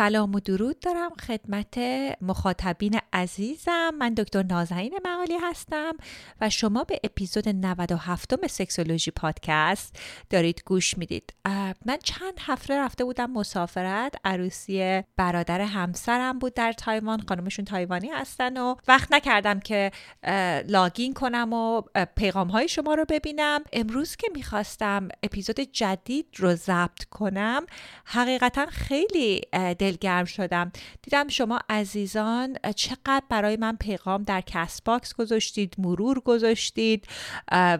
سلام و درود دارم خدمت مخاطبین عزیزم. من دکتر نازنین معالی هستم و شما به اپیزود 97 سکسولوژی پادکست دارید گوش می‌دید. من چند هفته رفته بودم مسافرت. عروسی برادر همسرم بود در تایوان. خانمشون تایوانی هستن و وقت نکردم که لاگین کنم و پیغام های شما رو ببینم. امروز که می‌خواستم اپیزود جدید رو ضبط کنم حقیقتا خیلی دلگرم شدم. دیدم شما عزیزان چقدر برای من پیغام در CastBox گذاشتید مرور گذاشتید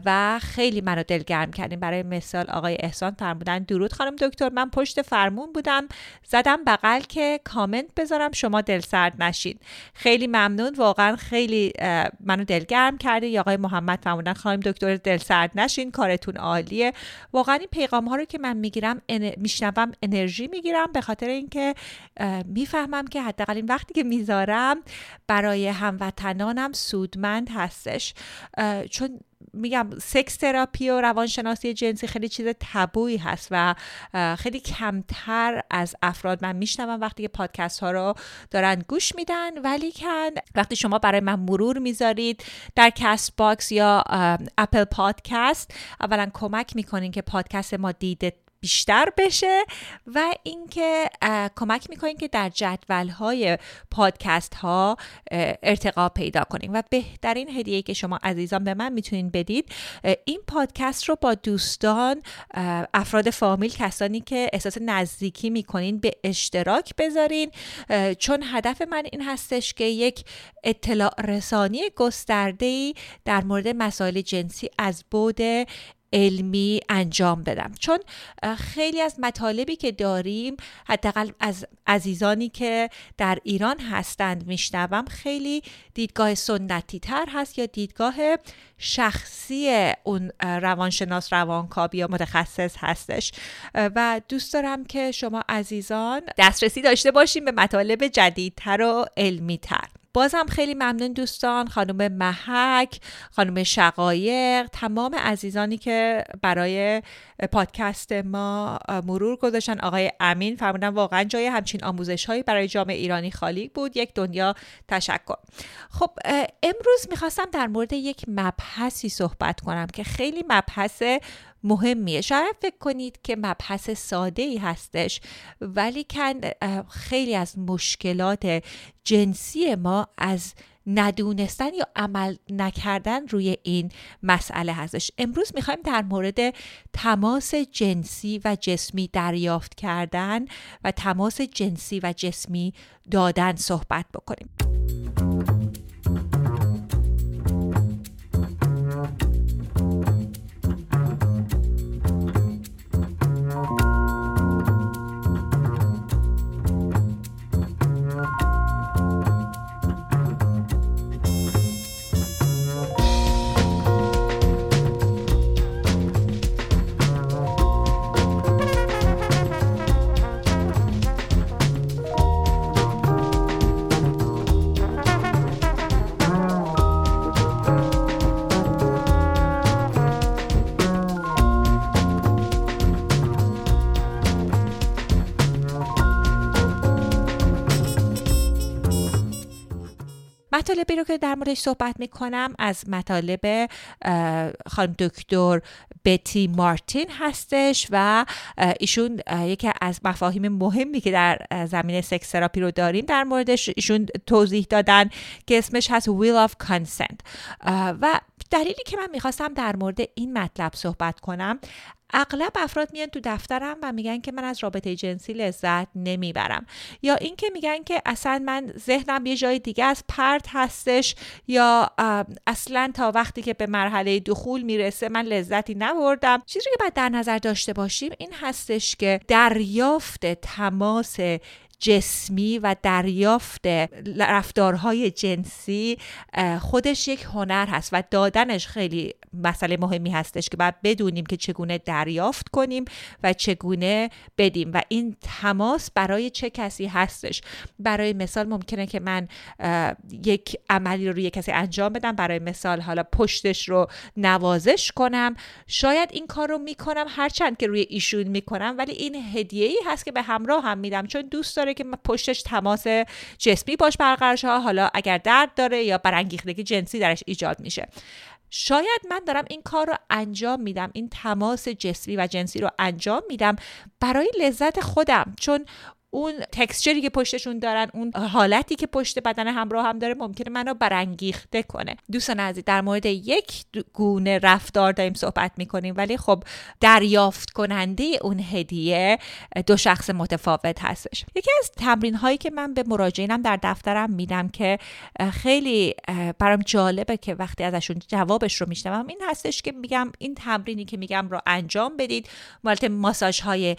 و خیلی منو دلگرم کردین برای مثال آقای احسان فرمودن درود خانم دکتر من پشت فرمون بودم. زدم بغل که کامنت بذارم شما دل سرد نشید خیلی ممنون. واقعا خیلی منو دلگرم کرده یا آقای محمد فرمودن خانم دکتر دل سرد نشین کارتون عالیه. واقعا این پیغام ها رو که من می‌گیرم میشنوم انرژی می‌گیرم به خاطر اینکه می‌فهمم که حداقل این وقتی که می‌ذارم برای هموطنانم سودمند هستش. چون میگم سکس تراپی و روانشناسی جنسی خیلی چیز تبویی هست و خیلی کمتر از افراد من میشنوم وقتی که پادکست ها رو دارن گوش میدن. ولی کن وقتی شما برای من مرور می‌ذارید در CastBox یا Apple Podcast اولا کمک می‌کنین که پادکست ما دیده بیشتر بشه و اینکه کمک می‌کنین که در جدول های پادکست ها ارتقا پیدا کنیم. و بهترین هدیه که شما عزیزان به من می‌تونین بدید این پادکست رو با دوستان افراد فامیل کسانی که احساس نزدیکی می‌کنین به اشتراک بذارین. چون هدف من این هستش که یک اطلاع رسانی گسترده در مورد مسائل جنسی از بود علمی انجام بدم. چون خیلی از مطالبی که داریم حداقل از عزیزانی که در ایران هستند میشنوم خیلی دیدگاه سنتی تر هست یا دیدگاه شخصی اون روانشناس روانکاو یا متخصص هستش. و دوست دارم که شما عزیزان دسترسی داشته باشیم به مطالب جدیدتر و علمی تر بازم خیلی ممنون دوستان خانم محک خانم شقایق تمام عزیزانی که برای پادکست ما مرور گذاشتن. آقای امین فرمودن واقعا جای همچین آموزش هایی برای جامعه ایرانی خالی بود. یک دنیا تشکر. خب امروز می‌خواستم در مورد یک مبحثی صحبت کنم که خیلی مبحث مهمیه. شاید فکر کنید که مبحث ساده ای هستش ولی کن خیلی از مشکلات جنسی ما از ندونستن یا عمل نکردن روی این مسئله هستش. امروز می‌خوایم در مورد تماس جنسی و جسمی دریافت کردن و تماس جنسی و جسمی دادن صحبت بکنیم. مطالبی رو که در موردش صحبت می‌کنم از مطالب خانم دکتر بتی مارتین هستش و ایشون یکی از مفاهیم مهمی که در زمین سکس تراپی رو داریم در موردش ایشون توضیح دادن که اسمش هست Will of Consent. و دلیلی که من می‌خواستم در مورد این مطلب صحبت کنم اغلب افراد میان تو دفترم و میگن که من از رابطه جنسی لذت نمی‌برم. یا اینکه میگن که اصلا من ذهنم یه جای دیگه از پرت هستش یا اصلا تا وقتی که به مرحله دخول می‌رسه من لذتی نبردم. چیزی که باید در نظر داشته باشیم این هستش که دریافت تماس جسمی و دریافت رفتارهای جنسی خودش یک هنر هست و دادنش خیلی مسئله مهمی هستش که باید بدونیم که چگونه دریافت کنیم و چگونه بدیم و این تماس برای چه کسی هستش. برای مثال ممکنه که من یک عملی رو روی کسی انجام بدم برای مثال حالا پشتش رو نوازش کنم. شاید این کار رو می‌کنم هرچند که روی ایشون می‌کنم ولی این هدیه ای هست که به همراه هم میدم چون دوست داره که پشتش تماس جسمی باش برقرار شه. حالا اگر درد داره یا برانگیختگی جنسی درش ایجاد میشه. شاید من دارم این کار رو انجام میدم این تماس جسمی و جنسی رو انجام میدم برای لذت خودم. چون اون تکسچری که پشتشون دارن اون حالتی که پشت بدن همراه هم داره ممکنه منو برانگیخته کنه. دوستان عزیز در مورد یک گونه رفتار داریم صحبت می‌کنیم ولی خب دریافت کننده اون هدیه دو شخص متفاوت هستش. یکی از تمرین هایی که من به مراجعینم در دفترم میدم که خیلی برام جالبه که وقتی ازشون جوابش رو میشنوم این هستش که میگم این تمرینی که میگم رو انجام بدید. مالت ماساژ های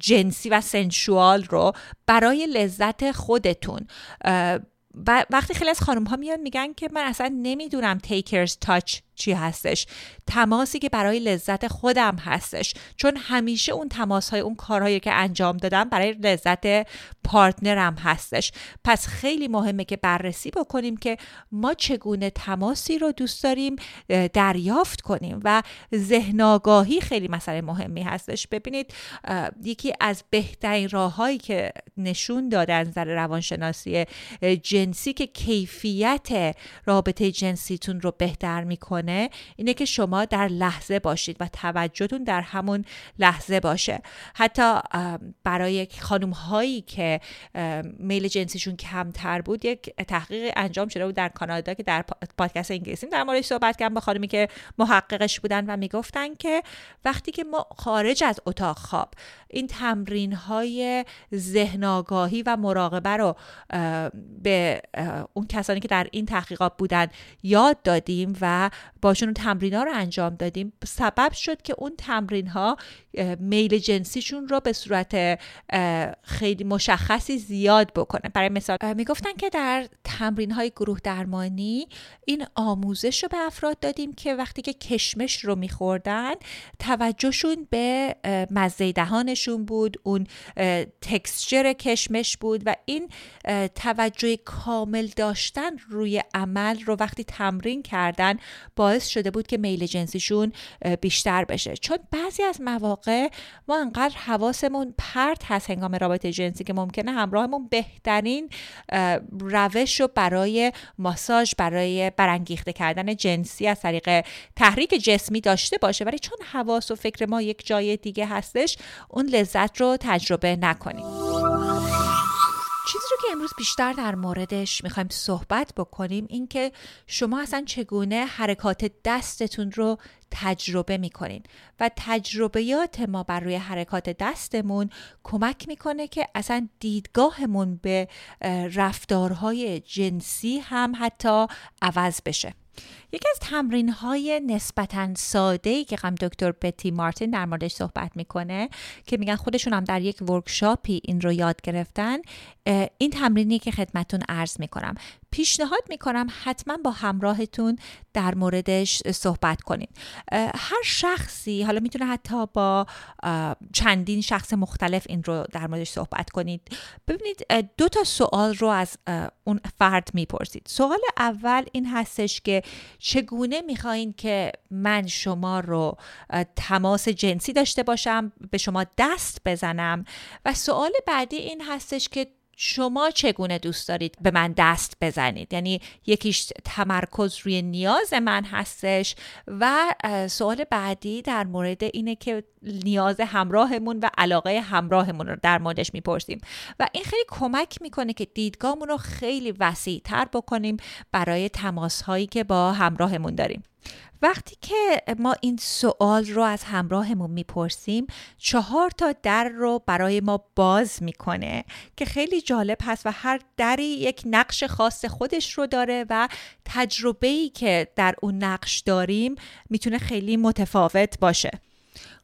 جنسی و سنشوال رو برای لذت خودتون. و وقتی خیلی از خانم ها میان میگن که من اصلا نمی‌دونم تیکرز تاچ چی هستش؟ تماسی که برای لذت خودم هستش. چون همیشه اون تماس های اون کارهایی که انجام دادم برای لذت پارتنرم هستش. پس خیلی مهمه که بررسی بکنیم که ما چگونه تماسی رو دوست داریم دریافت کنیم و ذهن خیلی مسئله مهمی هستش. ببینید یکی از بهترین راههایی که نشون داده از نظر روانشناسی جنسی که کیفیت رابطه جنسیتون رو بهتر می‌کنه اینه که شما در لحظه باشید و توجهتون در همون لحظه باشه. حتی برای خانم هایی که میل جنسیشون کمتر بود یک تحقیق انجام شده بود در کانادا که در پادکست انگلیسی در موردش صحبت کردم با خانمی که محققش بودن و می‌گفتن که وقتی که ما خارج از اتاق خواب این تمرین های ذهن و مراقبه رو به اون کسانی که در این تحقیقات بودن یاد دادیم و باشون تمرین ها رو انجام دادیم. سبب شد که اون تمرین ها میل جنسیشون رو به صورت خیلی مشخصی زیاد بکنه. برای مثال می‌گفتن که در تمرین های گروه درمانی این آموزش رو به افراد دادیم که وقتی که کشمش رو میخوردن توجهشون به مزه دهانشون بود اون تکسچر کشمش بود و این توجه کامل داشتن روی عمل رو وقتی تمرین کردن باعث شده بود که میل جنسیشون بیشتر بشه. چون بعضی از مواقع ما انقدر حواسمون پرت هست هنگام رابطه جنسی که ممکنه همراهمون بهترین روش رو برای ماساژ برای برانگیخته کردن جنسی از طریق تحریک جسمی داشته باشه. ولی چون حواس و فکر ما یک جای دیگه هستش اون لذت رو تجربه نکنیم. چیزی رو که امروز بیشتر در موردش می‌خوایم صحبت بکنیم این که شما اصلا چگونه حرکات دستتون رو تجربه می‌کنین و تجربیات ما بر روی حرکات دستمون کمک می‌کنه که اصلا دیدگاهمون به رفتارهای جنسی هم حتی عوض بشه. یکی از تمرین های نسبتا ساده ای که هم دکتر پتی مارتین در موردش صحبت می‌کنه که میگن خودشون هم در یک ورکشاپی این رو یاد گرفتن این تمرینی که خدمتون عرض می‌کنم. پیشنهاد می‌کنم حتما با همراهتون در موردش صحبت کنید هر شخصی حالا می‌تونه حتی با چندین شخص مختلف این رو در موردش صحبت کنید. ببینید دو تا سوال رو از اون فرد می‌پرسید. سوال اول این هستش که چگونه می‌خواین که من شما رو تماس جنسی داشته باشم به شما دست بزنم؟ و سوال بعدی این هستش که شما چگونه دوست دارید به من دست بزنید؟ یعنی یکیش تمرکز روی نیاز من هستش و سوال بعدی در مورد اینه که نیاز همراهمون و علاقه همراهمون رو در موردش می‌پرسیم. و این خیلی کمک می‌کنه که دیدگاهمون رو خیلی وسیع تر بکنیم برای تماس هایی که با همراهمون داریم. وقتی که ما این سوال رو از همراهمون می‌پرسیم چهار تا در رو برای ما باز می‌کنه که خیلی جالب هست و هر دری یک نقش خاص خودش رو داره و تجربه ای که در اون نقش داریم می‌تونه خیلی متفاوت باشه.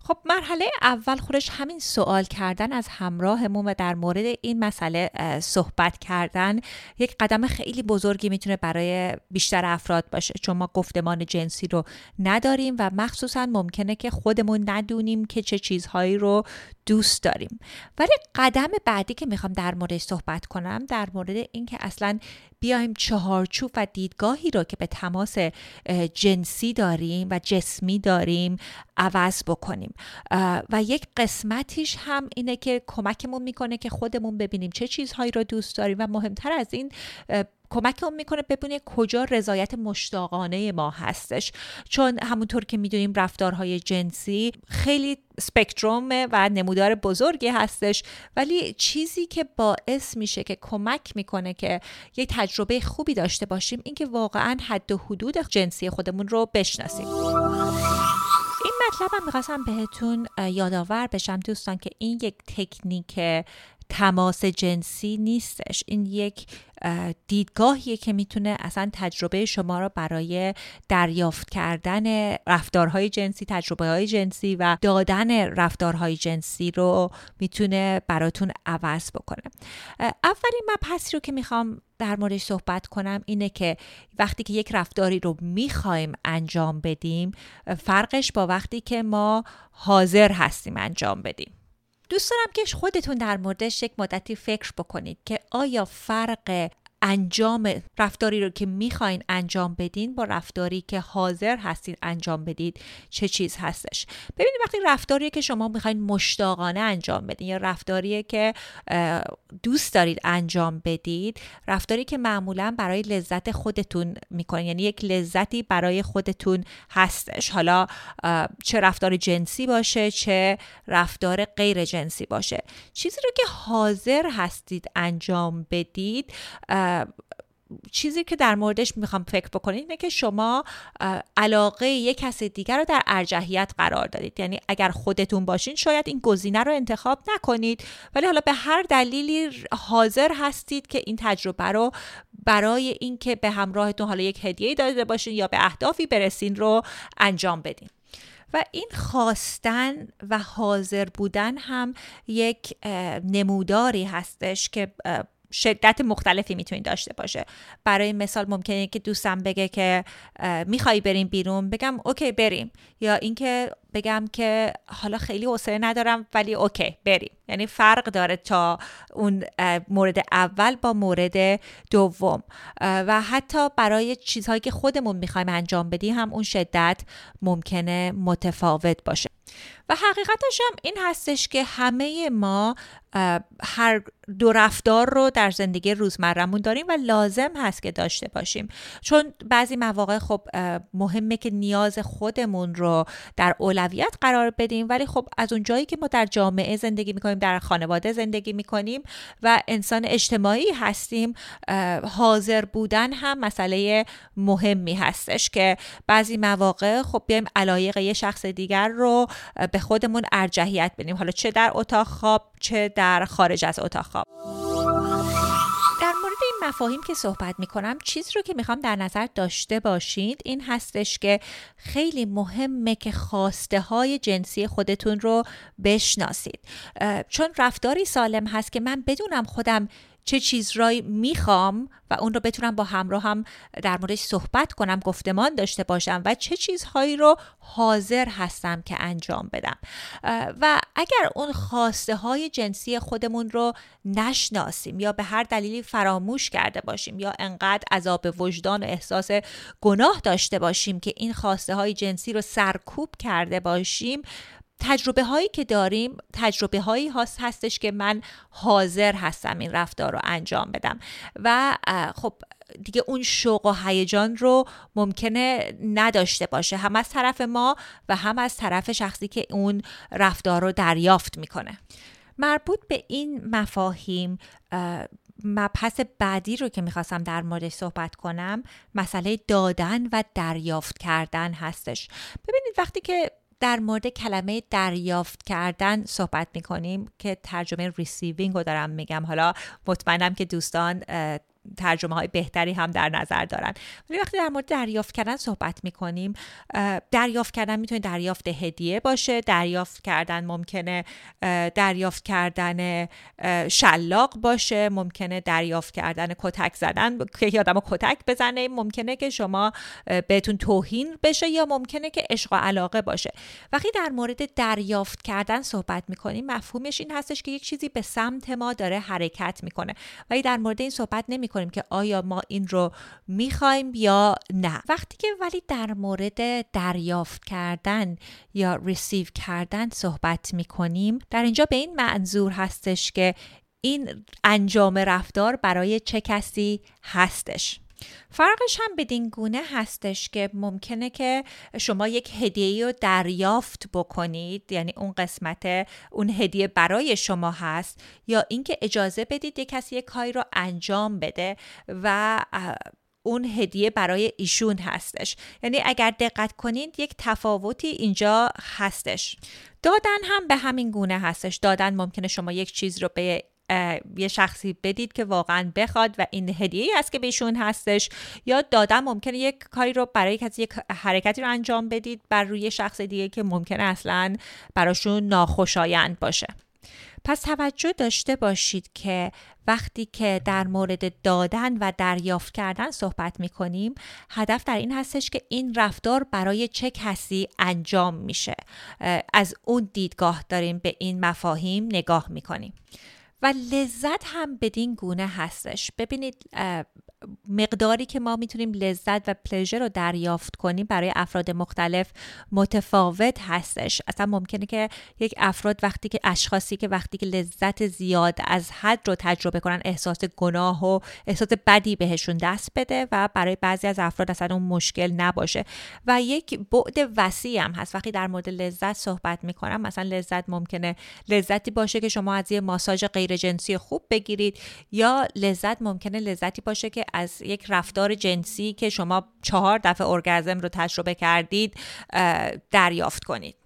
خب مرحله اول خودش همین سوال کردن از همراهمون و در مورد این مسئله صحبت کردن یک قدم خیلی بزرگی می‌تونه برای بیشتر افراد باشه. چون ما گفتمان جنسی رو نداریم و مخصوصا ممکنه که خودمون ندونیم که چه چیزهایی رو دوست داریم. ولی قدم بعدی که می‌خوام در مورد صحبت کنم در مورد اینکه اصلا بیایم چهارچوب و دیدگاهی رو که به تماس جنسی داریم و جسمی داریم عوض بکنیم. و یک قسمتیش هم اینه که کمکمون می‌کنه که خودمون ببینیم چه چیزهایی رو دوست داریم و مهمتر از این کمکمون می‌کنه ببینه کجا رضایت مشتاقانه ما هستش. چون همونطور که می‌دونیم رفتارهای جنسی خیلی سپکتروم و نمودار بزرگی هستش. ولی چیزی که باعث میشه که کمک می‌کنه که یک تجربه خوبی داشته باشیم اینکه واقعا حد و حدود جنسی خودمون رو بشناسیم. این مطلب هم می‌خواستم بهتون یادآور بشم دوستان که این یک تکنیک تماس جنسی نیستش. این یک دیدگاهیه که می‌تونه اصلا تجربه شما رو برای دریافت کردن رفتارهای جنسی تجربه های جنسی و دادن رفتارهای جنسی رو می‌تونه براتون عوض بکنه. اولین مبحثی رو که می‌خوام در موردش صحبت کنم اینه که وقتی که یک رفتاری رو می‌خوایم انجام بدیم فرقش با وقتی که ما حاضر هستیم انجام بدیم. دوست دارم که خودتون در موردش یک مدتی فکر بکنید که آیا فرق انجام رفتاری رو که می‌خواین انجام بدین با رفتاری که حاضر هستین انجام بدید چه چیز هستش؟ ببینید وقتی رفتاریه که شما می‌خواین مشتاقانه انجام بدین یا رفتاریه که دوست دارید انجام بدید رفتاری که معمولا برای لذت خودتون می‌کنین. یعنی یک لذتی برای خودتون هستش. حالا چه رفتار جنسی باشه چه رفتار غیر جنسی باشه. چیزی رو که حاضر هستید انجام بدید چیزی که در موردش می‌خوام فکر بکنید اینه که شما علاقه یک کس دیگر رو در ارجحیت قرار دادید. یعنی اگر خودتون باشین شاید این گزینه رو انتخاب نکنید. ولی حالا به هر دلیلی حاضر هستید که این تجربه رو برای اینکه به همراهتون حالا یک هدیه داده باشین یا به اهدافی برسین رو انجام بدین. و این خواستن و حاضر بودن هم یک نموداری هستش که شدت مختلفی می‌تونید داشته باشه. برای مثال ممکنه که دوستم بگه که می‌خوای بریم بیرون؟ بگم اوکی بریم. یا اینکه بگم که حالا خیلی حوصله ندارم ولی اوکی بریم. یعنی فرق داره تا اون مورد اول با مورد دوم. و حتی برای چیزهایی که خودمون می‌خوایم انجام بدیم هم اون شدت ممکنه متفاوت باشه. و حقیقتش هم این هستش که همه ما هر دو رفتار رو در زندگی روزمرهمون داریم و لازم هست که داشته باشیم. چون بعضی مواقع خب مهمه که نیاز خودمون رو در اولویت قرار بدیم ولی خب از اون جایی که ما در جامعه زندگی می‌کنیم در خانواده زندگی می‌کنیم و انسان اجتماعی هستیم حاضر بودن هم مسئله مهمی هستش که بعضی مواقع خب بیایم علایق یه شخص دیگر رو به خودمون ارجحیت بدیم. حالا چه در اتاق خواب چه در خارج از اتاق خواب. در مورد این مفاهیم که صحبت می کنم چیز رو که می‌خوام در نظر داشته باشید این هستش که خیلی مهمه که خواسته های جنسی خودتون رو بشناسید. چون رفتاری سالم هست که من بدونم خودم چه چیزهایی می‌خوام و اون رو بتونم با همراه هم در موردش صحبت کنم گفتمان داشته باشم و چه چیزهایی رو حاضر هستم که انجام بدم. و اگر اون خواسته های جنسی خودمون رو نشناسیم یا به هر دلیلی فراموش کرده باشیم یا انقدر عذاب وجدان و احساس گناه داشته باشیم که این خواسته های جنسی رو سرکوب کرده باشیم تجربه هایی که داریم تجربه هایی هست هستش که من حاضر هستم این رفتار رو انجام بدم. و خب دیگه اون شوق و هیجان رو ممکنه نداشته باشه. هم از طرف ما و هم از طرف شخصی که اون رفتار رو دریافت می‌کنه. مربوط به این مفاهیم مبحث بعدی رو که می‌خواستم در موردش صحبت کنم مسئله دادن و دریافت کردن هستش. ببینید وقتی که در مورد کلمه دریافت کردن صحبت می‌کنیم که ترجمه receiving رو دارم میگم. حالا مطمئنم که دوستان ترجمه های بهتری هم در نظر دارن. ولی وقتی در مورد دریافت کردن صحبت می‌کنیم دریافت کردن می‌تونه دریافت هدیه باشه دریافت کردن ممکنه دریافت کردن شلاق باشه ممکنه دریافت کردن کتک زدن که آدم کتک بزنه ممکنه که شما بهتون توهین بشه یا ممکنه که عشق و علاقه باشه. وقتی در مورد دریافت کردن صحبت می‌کنیم مفهومش این هستش که یک چیزی به سمت ما داره حرکت می‌کنه. ولی در مورد این صحبت نمی کنیم که آیا ما این رو می‌خوایم یا نه. وقتی که ولی در مورد دریافت کردن یا ریسیو کردن صحبت می‌کنیم در اینجا به این منظور هستش که این انجام رفتار برای چه کسی هستش. فرقش هم بدین گونه هستش که ممکنه که شما یک هدیه رو دریافت بکنید یعنی اون قسمت اون هدیه برای شما هست یا اینکه اجازه بدید یک کسی یک کاری رو انجام بده و اون هدیه برای ایشون هستش. یعنی اگر دقت کنید یک تفاوتی اینجا هستش. دادن هم به همین گونه هستش. دادن ممکنه شما یک چیز رو به یه شخصی بدید که واقعا بخواد و این هدیه است که بهشون هستش یا دادن ممکنه یک کاری رو برای کسی یک حرکتی رو انجام بدید بر روی شخص دیگه که ممکنه اصلا براشون ناخوشایند باشه. پس توجه داشته باشید که وقتی که در مورد دادن و دریافت کردن صحبت می کنیم هدف در این هستش که این رفتار برای چه کسی انجام میشه. از اون دیدگاه داریم به این مفاهیم نگاه می کنیم و لذت هم بدین گونه هستش. ببینید مقداری که ما می‌تونیم لذت و پلژر رو دریافت کنیم برای افراد مختلف متفاوت هستش. اصلا ممکنه که یک افراد وقتی که اشخاصی که وقتی که لذت زیاد از حد رو تجربه کنن احساس گناه و احساس بدی بهشون دست بده و برای بعضی از افراد اصلا اون مشکل نباشه. و یک بعد وسیع هم هست. وقتی در مورد لذت صحبت می‌کنم مثلا لذت ممکنه لذتی باشه که شما از یه ماساژ غیر جنسی خوب بگیرید یا لذت ممکنه لذتی باشه که از یک رفتار جنسی که شما چهار دفعه ارگزم رو تجربه کردید دریافت کنید.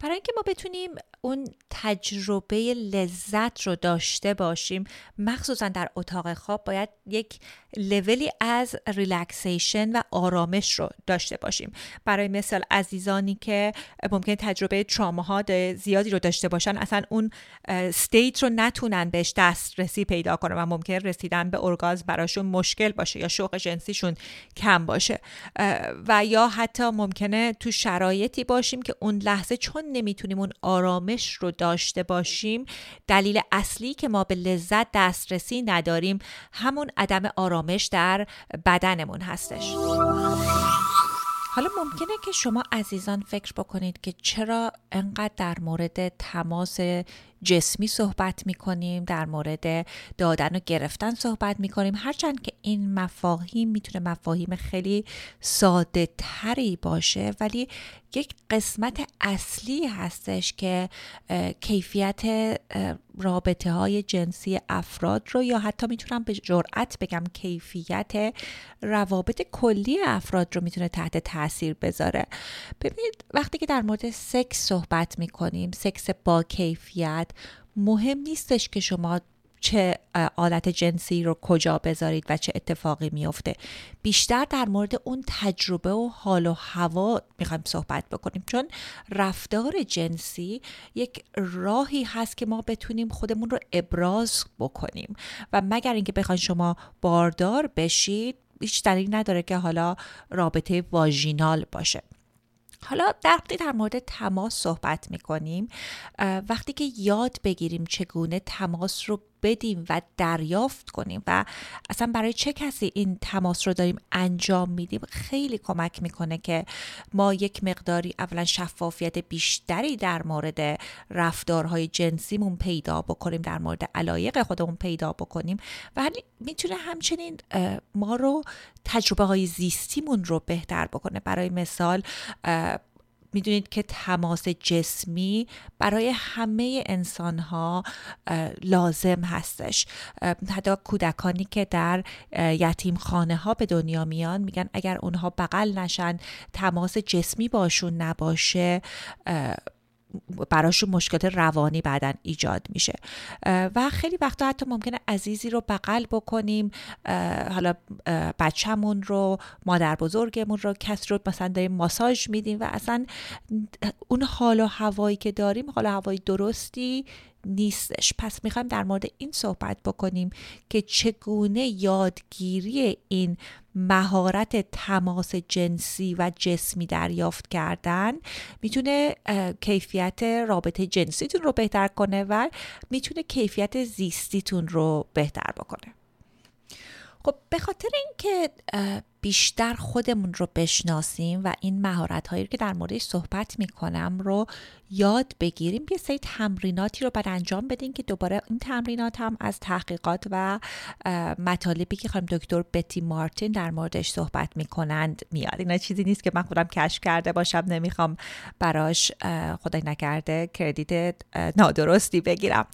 برای اینکه ما بتونیم اون تجربه لذت رو داشته باشیم مخصوصا در اتاق خواب باید یک لولی از relaxation و آرامش رو داشته باشیم. برای مثال عزیزانی که ممکنه تجربه تروماهای زیادی رو داشته باشن اصلا اون state رو نتونن بهش دسترسی پیدا کنن و ممکنه رسیدن به ارگاسم براشون مشکل باشه یا شوق جنسیشون کم باشه. و یا حتی ممکنه تو شرایطی باشیم که اون لحظه چون نمی‌تونیم اون آرامش رو داشته باشیم دلیل اصلی که ما به لذت دسترسی نداریم همون عدم آرامش در بدنمون هستش. حالا ممکنه که شما عزیزان فکر بکنید که چرا انقدر در مورد تماس جسمی صحبت می کنیم در مورد دادن و گرفتن صحبت می کنیم هرچند که این مفاهیم می‌تونه مفاهیم خیلی ساده تری باشه ولی یک قسمت اصلی هستش که کیفیت رابطه های جنسی افراد رو یا حتی می‌تونم به جرأت بگم کیفیت روابط کلی افراد رو می‌تونه تحت تاثیر بذاره. ببینید وقتی که در مورد سکس صحبت می‌کنیم سکس با کیفیت مهم نیستش که شما چه آلت جنسی رو کجا بذارید و چه اتفاقی میفته. بیشتر در مورد اون تجربه و حال و هوا می‌خوایم صحبت بکنیم. چون رفتار جنسی یک راهی هست که ما بتونیم خودمون رو ابراز بکنیم. و مگر اینکه بخواین شما باردار بشید هیچ دلیل نداره که حالا رابطه واژینال باشه. حالا در در مورد تماس صحبت می‌کنیم. وقتی که یاد بگیریم چگونه تماس رو بدیم و دریافت کنیم و اصلا برای چه کسی این تماس رو داریم انجام میدیم خیلی کمک می‌کنه که ما یک مقداری اولا شفافیت بیشتری در مورد رفتارهای جنسیمون پیدا بکنیم در مورد علایق خودمون پیدا بکنیم و می‌تونه همچنین ما رو تجربه های زیستیمون رو بهتر بکنه. برای مثال می‌دونید که تماس جسمی برای همه انسان ها لازم هستش. حتی کودکانی که در یتیم خانه ها به دنیا میان میگن اگر اونها بغل نشن تماس جسمی باشون نباشه. براشون مشکلات روانی بعدا ایجاد میشه. و خیلی وقتا حتی ممکنه عزیزی رو بغل بکنیم حالا بچهمون رو مادر بزرگمون رو کس رو مثلا داریم ماساژ میدیم و اصلا اون حال و هوایی که داریم حال و هوای درستی نیستش. پس می‌خوایم در مورد این صحبت بکنیم که چگونه یادگیری این مهارت تماس جنسی و جسمی دریافت کردن می‌تونه کیفیت رابطه جنسیتون رو بهتر کنه و می‌تونه کیفیت زیستیتون رو بهتر بکنه. خب به خاطر اینکه بیشتر خودمون رو بشناسیم و این مهارت هایی که در موردش صحبت می‌کنم رو یاد بگیریم. یه سری تمریناتی رو بعد انجام بدیم که دوباره این تمرینات هم از تحقیقات و مطالبی که خانم دکتر بتی مارتین در موردش صحبت می‌کنند میاد. اینا چیزی نیست که من خودم کشف کرده باشم نمی‌خوام براش خدای نکرده کردیت نادرستی بگیرم.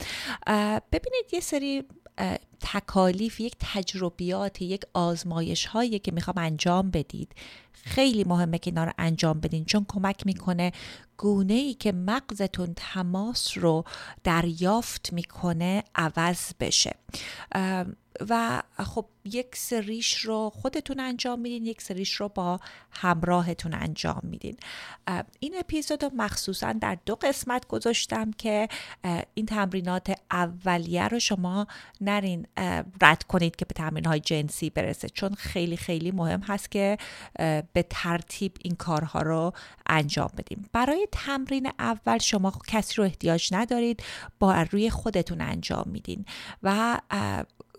ببینید یه سری تکالیف یک تجربیات یک آزمایش هایی که می‌خوام انجام بدید. خیلی مهمه که اینا رو انجام بدین چون کمک می‌کنه گونه ای که مغزتون تماس رو دریافت می‌کنه عوض بشه. و خب یک سریش رو خودتون انجام میدین یک سریش رو با همراهتون انجام میدین. این اپیزود رو مخصوصا در دو قسمت گذاشتم که این تمرینات اولیه رو شما نرین رد کنید که به تمرین های جنسی برسه. چون خیلی خیلی مهم هست که به ترتیب این کارها رو انجام بدیم. برای تمرین اول شما کسی رو احتیاج ندارید با روی خودتون انجام میدین. و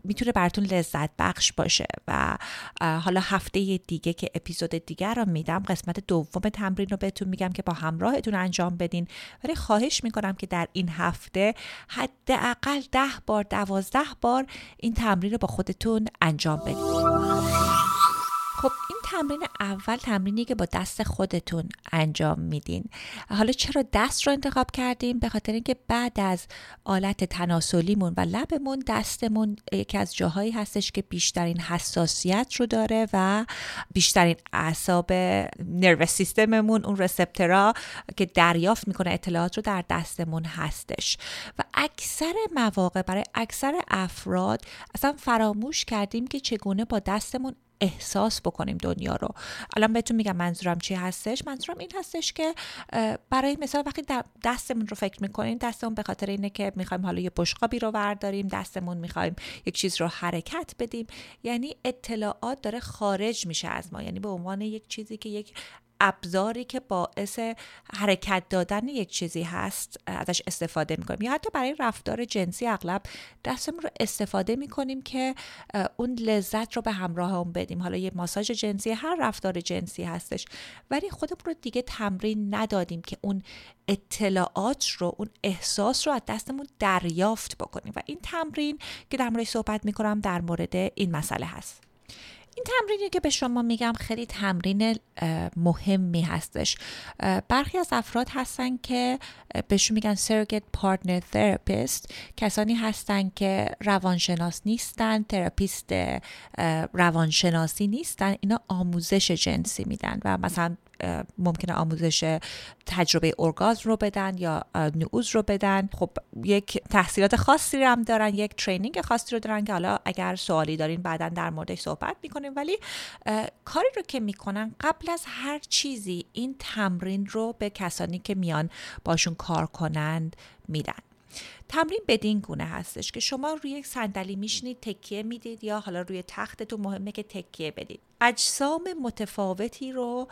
می‌تونه براتون لذت بخش باشه و حالا هفته دیگه که اپیزود دیگر رو میدم قسمت دوم تمرین رو بهتون میگم که با همراهتون انجام بدین. ولی خواهش می‌کنم که در این هفته حداقل ده بار دوازده بار این تمرین رو با خودتون انجام بدین. خب این تمرین اول تمرینی که با دست خودتون انجام میدین. حالا چرا دست رو انتخاب کردیم؟ به خاطر اینکه بعد از آلت تناسلیمون و لبمون دستمون یکی از جاهایی هستش که بیشترین حساسیت رو داره و بیشترین اعصاب نرو سیستممون اون رسپترا که دریافت می‌کنه اطلاعات رو در دستمون هستش. و اکثر مواقع برای اکثر افراد اصلا فراموش کردیم که چگونه با دستمون احساس بکنیم دنیا رو. الان بهتون میگم منظورم چی هستش. منظورم این هستش که برای مثال وقتی دستمون رو فکر می‌کنیم دستمون به خاطر اینه که می‌خوایم حالا یه بشقابی رو ورداریم دستمون می‌خوایم یک چیز رو حرکت بدیم یعنی اطلاعات داره خارج میشه از ما. یعنی به عنوان یک چیزی که یک ابزاری که باعث حرکت دادن یک چیزی هست ازش استفاده می‌کنیم. یا حتی برای رفتار جنسی اغلب دستمون رو استفاده می‌کنیم که اون لذت رو به همراه اون بدیم. حالا یه ماساژ جنسی هر رفتار جنسی هستش. ولی خودمون رو دیگه تمرین ندادیم که اون اطلاعات رو اون احساس رو از دستمون دریافت بکنیم. و این تمرین که در مورد صحبت می‌کنم در مورد این مسئله هست. این تمرینی که به شما میگم خیلی تمرین مهمی هستش. برخی از افراد هستن که بهشون میگن surrogate partner therapist. کسانی هستن که روانشناس نیستن تراپیست روانشناسی نیستن. اینا آموزش جنسی میدن و مثلا ممکنه آموزش تجربه ارگازم رو بدن یا نعوز رو بدن. خب یک تحصیلات خاصی رو هم دارن یک ترینینگ خاصی رو دارن که حالا اگر سوالی دارین بعدا در موردش صحبت می‌کنیم. ولی کاری رو که می‌کنن قبل از هر چیزی این تمرین رو به کسانی که میان باشون کار کنند میدن. تمرین بدین گونه هستش که شما روی یک صندلی میشینید تکیه می‌دید یا حالا روی تختتون مهمه که تکیه بدید. اجسام متفاوتی رو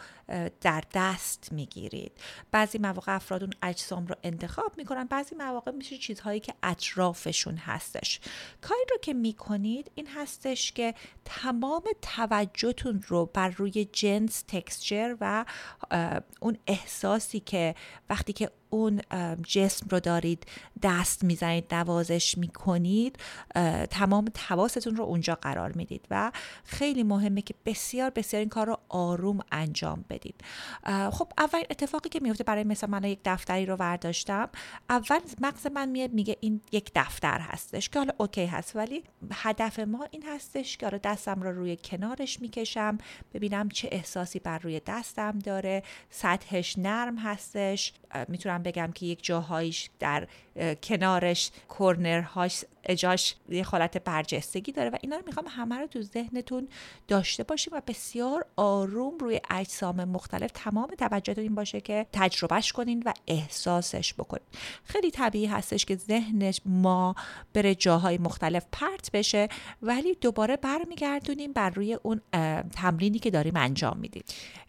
در دست می‌گیرید. بعضی مواقع افراد اون اجسام رو انتخاب می‌کنن بعضی مواقع میشه چیزهایی که اطرافشون هستش. کاری رو که می‌کنید این هستش که تمام توجهتون رو بر روی جنس تکسچر و اون احساسی که وقتی که اون جسم رو دارید دست می‌زنید نوازش می‌کنید تمام تواستون رو اونجا قرار می‌دید و خیلی مهمه که بسیار بسیار این کار رو آروم انجام بدید. خب اول اتفاقی که میفته برای مثلا من یک دفتری رو ورداشتم اول مغز من میاد میگه این یک دفتر هستش که حالا اوکی هست ولی هدف ما این هستش که دستم رو روی کنارش می‌کشم ببینم چه احساسی بر روی دستم داره سطحش نرم هستش می‌تونم بگم که یک جاهایش در کنارش کرنرهاش اجاش یه حالت برجستگی داره و اینا رو می‌خوام همه رو تو ذهنتون داشته باشیم و بسیار آروم روی اجسام مختلف تمام توجهتون این باشه که تجربهش کنین و احساسش بکنین. خیلی طبیعی هستش که ذهنش ما بره جاهای مختلف پرت بشه ولی دوباره برمیگردونیم بر روی اون تمرینی که داریم انجام میدیم.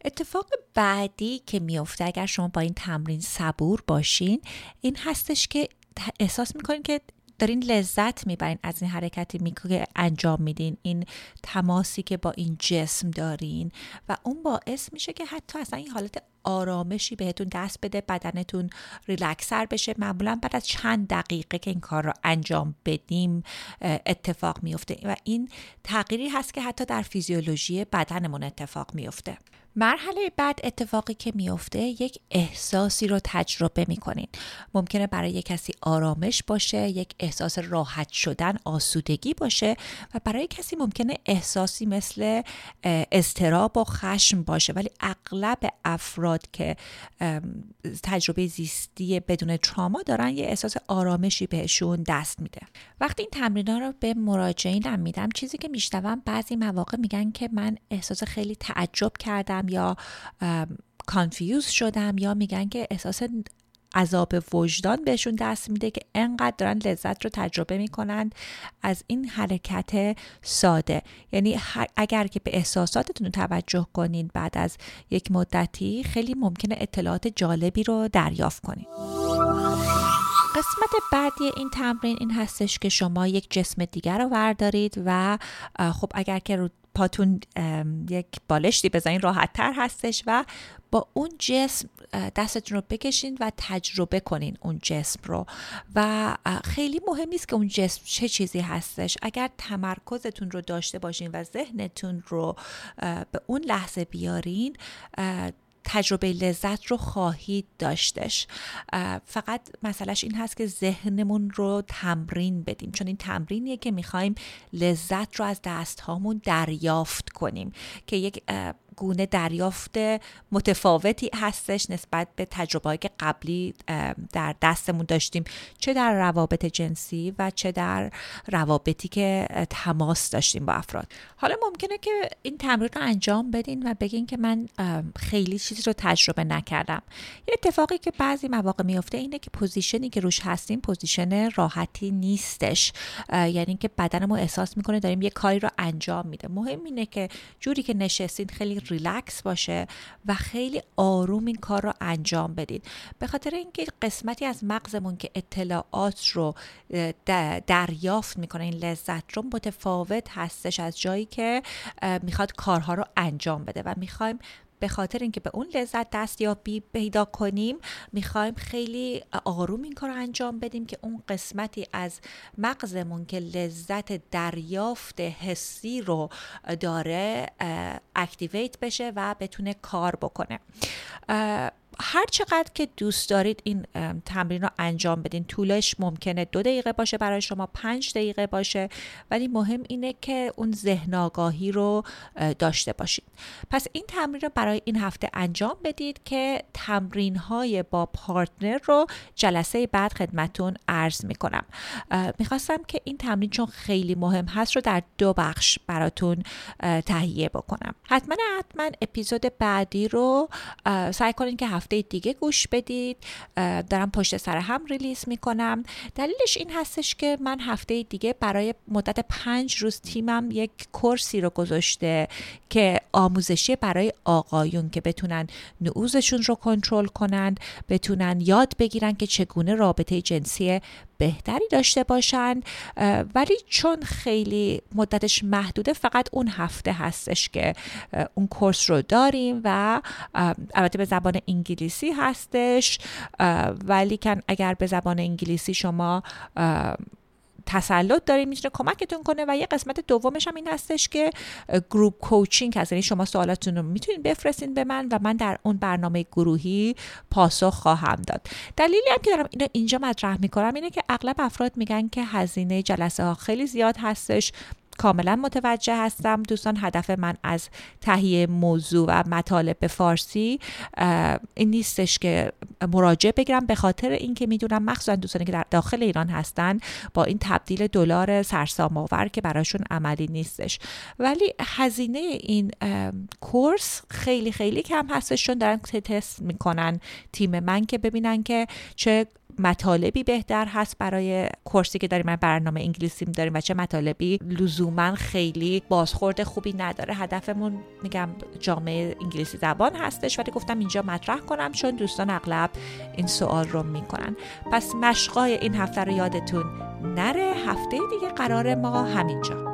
اتفاق بعدی که میفته اگر شما با این تمرین صبور باشین این هستش که احساس می‌کنین که دارین لذت می‌برین از این حرکتی که انجام میدین این تماسی که با این جسم دارین و اون باعث میشه که حتی اصلا این حالت آرامشی بهتون دست بده بدنتون ریلکسر بشه. معمولا بعد از چند دقیقه که این کار رو انجام بدیم اتفاق میفته و این تغییری هست که حتی در فیزیولوژی بدنمون اتفاق میفته مرحله بعد اتفاقی که میفته یک احساسی رو تجربه می‌کنین. ممکنه برای یک کسی آرامش باشه یک احساس راحت شدن آسودگی باشه و برای کسی ممکنه احساسی مثل استراب و خشم باشه. ولی اغلب افراد که تجربه زیستی بدون تراما دارن یه احساس آرامشی بهشون دست میده. وقتی این تمرین ها رو به مراجعینم میدم چیزی که میشنوم بعضی مواقع میگن که من احساس خیلی تعجب کردم یا کانفیوز شدم یا میگن که احساس عذاب وجدان بهشون دست میده که انقدر دارن لذت رو تجربه می‌کنند از این حرکت ساده. یعنی اگر که به احساساتتون توجه کنید بعد از یک مدتی خیلی ممکنه اطلاعات جالبی رو دریافت کنید. قسمت بعدی این تمرین این هستش که شما یک جسم دیگر رو وردارید و خب اگر که رو پاتون یک بالشتی بزنین راحت تر هستش و با اون جسم دستتون رو بکشین و تجربه کنین اون جسم رو. و خیلی مهم نیست که اون جسم چه چیزی هستش. اگر تمرکزتون رو داشته باشین و ذهنتون رو به اون لحظه بیارین تجربه لذت رو خواهید داشتش. فقط مسئلهش این هست که ذهنمون رو تمرین بدیم. چون این تمرینیه که می‌خوایم لذت رو از دست هامون دریافت کنیم. که یک گونه دریافت متفاوتی هستش نسبت به تجربه که قبلی در دستمون داشتیم. چه در روابط جنسی و چه در روابطی که تماس داشتیم با افراد. حالا ممکنه که این تمرین رو انجام بدین و بگین که من خیلی چیزی رو تجربه نکردم. یه اتفاقی که بعضی مواقع میفته اینه که position ی که روش هستیم position راحتی نیستش. یعنی که بدنمون احساس می‌کنه داریم یه کاری رو انجام میده مهم اینه که جوری که نشستین خیلی ریلکس باشه و خیلی آروم این کار رو انجام بدید به خاطر اینکه قسمتی از مغزمون که اطلاعات رو دریافت می‌کنه این لذت رو متفاوت هستش از جایی که می‌خواد کارها رو انجام بده و می‌خوایم به خاطر اینکه به اون لذت دستیابی پیدا کنیم می‌خوایم خیلی آروم این کار انجام بدیم که اون قسمتی از مغزمون که لذت دریافت حسی رو داره اکتیویت بشه و بتونه کار بکنه. هر چقدر که دوست دارید این تمرین رو انجام بدین طولش ممکنه دو دقیقه باشه برای شما پنج دقیقه باشه ولی مهم اینه که اون ذهن آگاهی رو داشته باشید. پس این تمرین رو برای این هفته انجام بدید که تمرین های با پارتنر رو جلسه بعد خدمتون عرض می‌کنم. می‌خواستم که این تمرین چون خیلی مهم هست رو در دو بخش براتون تهیه بکنم. حتما حتما اپیزود بعدی رو سعی کنین که هفته دیگه گوش بدید. دارم پشت سر هم ریلیز می‌کنم. دلیلش این هستش که من هفته دیگه برای مدت پنج روز تیمم یک کورسی رو گذاشته که آموزشی برای آقایون که بتونن نعوزشون رو کنترل کنند بتونن یاد بگیرن که چگونه رابطه جنسی بهتری داشته باشند ولی چون خیلی مدتش محدوده فقط اون هفته هستش که اون کورس رو داریم و البته به زبان انگلیسی هستش ولی کن اگر به زبان انگلیسی شما تسلط داره می‌تونه کمکتون کنه و یه قسمت دومش هم این هستش که گروپ کوچینگ هست یعنی شما سوالاتتون رو می‌تونید بفرستین به من و من در اون برنامه گروهی پاسخ خواهم داد. دلیلی هم که دارم اینو اینجا مطرح می‌کنم اینه که اغلب افراد میگن که هزینه جلسه ها خیلی زیاد هستش. کاملا متوجه هستم. دوستان هدف من از تهیه موضوع و مطالب به فارسی این نیستش که مراجعه بگیرم. به خاطر اینکه می‌دونم مخصوصا دوستانی که در داخل ایران هستن با این تبدیل دلار سرسام آور که براشون عملی نیستش. ولی هزینه این کورس خیلی خیلی کم هستش چون دارن تست می‌کنن تیم من که ببینن که چه مطالبی بهتر هست برای کورسی که داریم برنامه انگلیسی داریم و چه مطالبی لزوما خیلی بازخورد خوبی نداره. هدفمون میگم جامعه انگلیسی زبان هستش. ولی گفتم اینجا مطرح کنم چون دوستان اغلب این سوال رو می‌کنن. پس مشقای این هفته رو یادتون نره. هفته دیگه قرار ما همینجا.